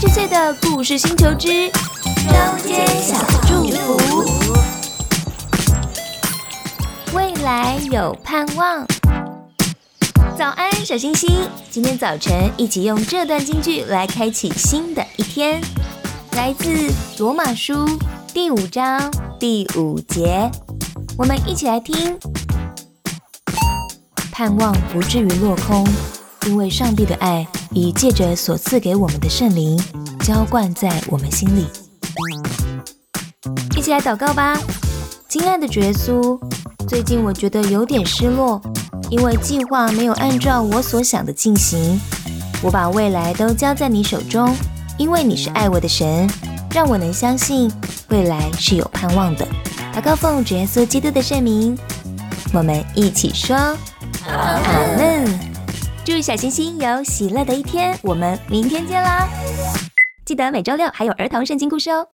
十岁的故事星球之中间小祝福，未来有盼望。早安，小星星！今天早晨一起用这段京剧来开启新的一天，来自罗马书第五章第五节，我们一起来听。盼望不至于落空，因为上帝的爱已借着所赐给我们的圣灵浇灌在我们心里。一起来祷告吧，亲爱的主耶稣，最近我觉得有点失落，因为计划没有按照我所想的进行。我把未来都交在你手中，因为你是爱我的神，让我能相信未来是有盼望的。祷告奉主耶稣基督的圣名，我们一起说。阿门！祝小星星有喜乐的一天，我们明天见啦！记得每周六还有儿童圣经故事哦。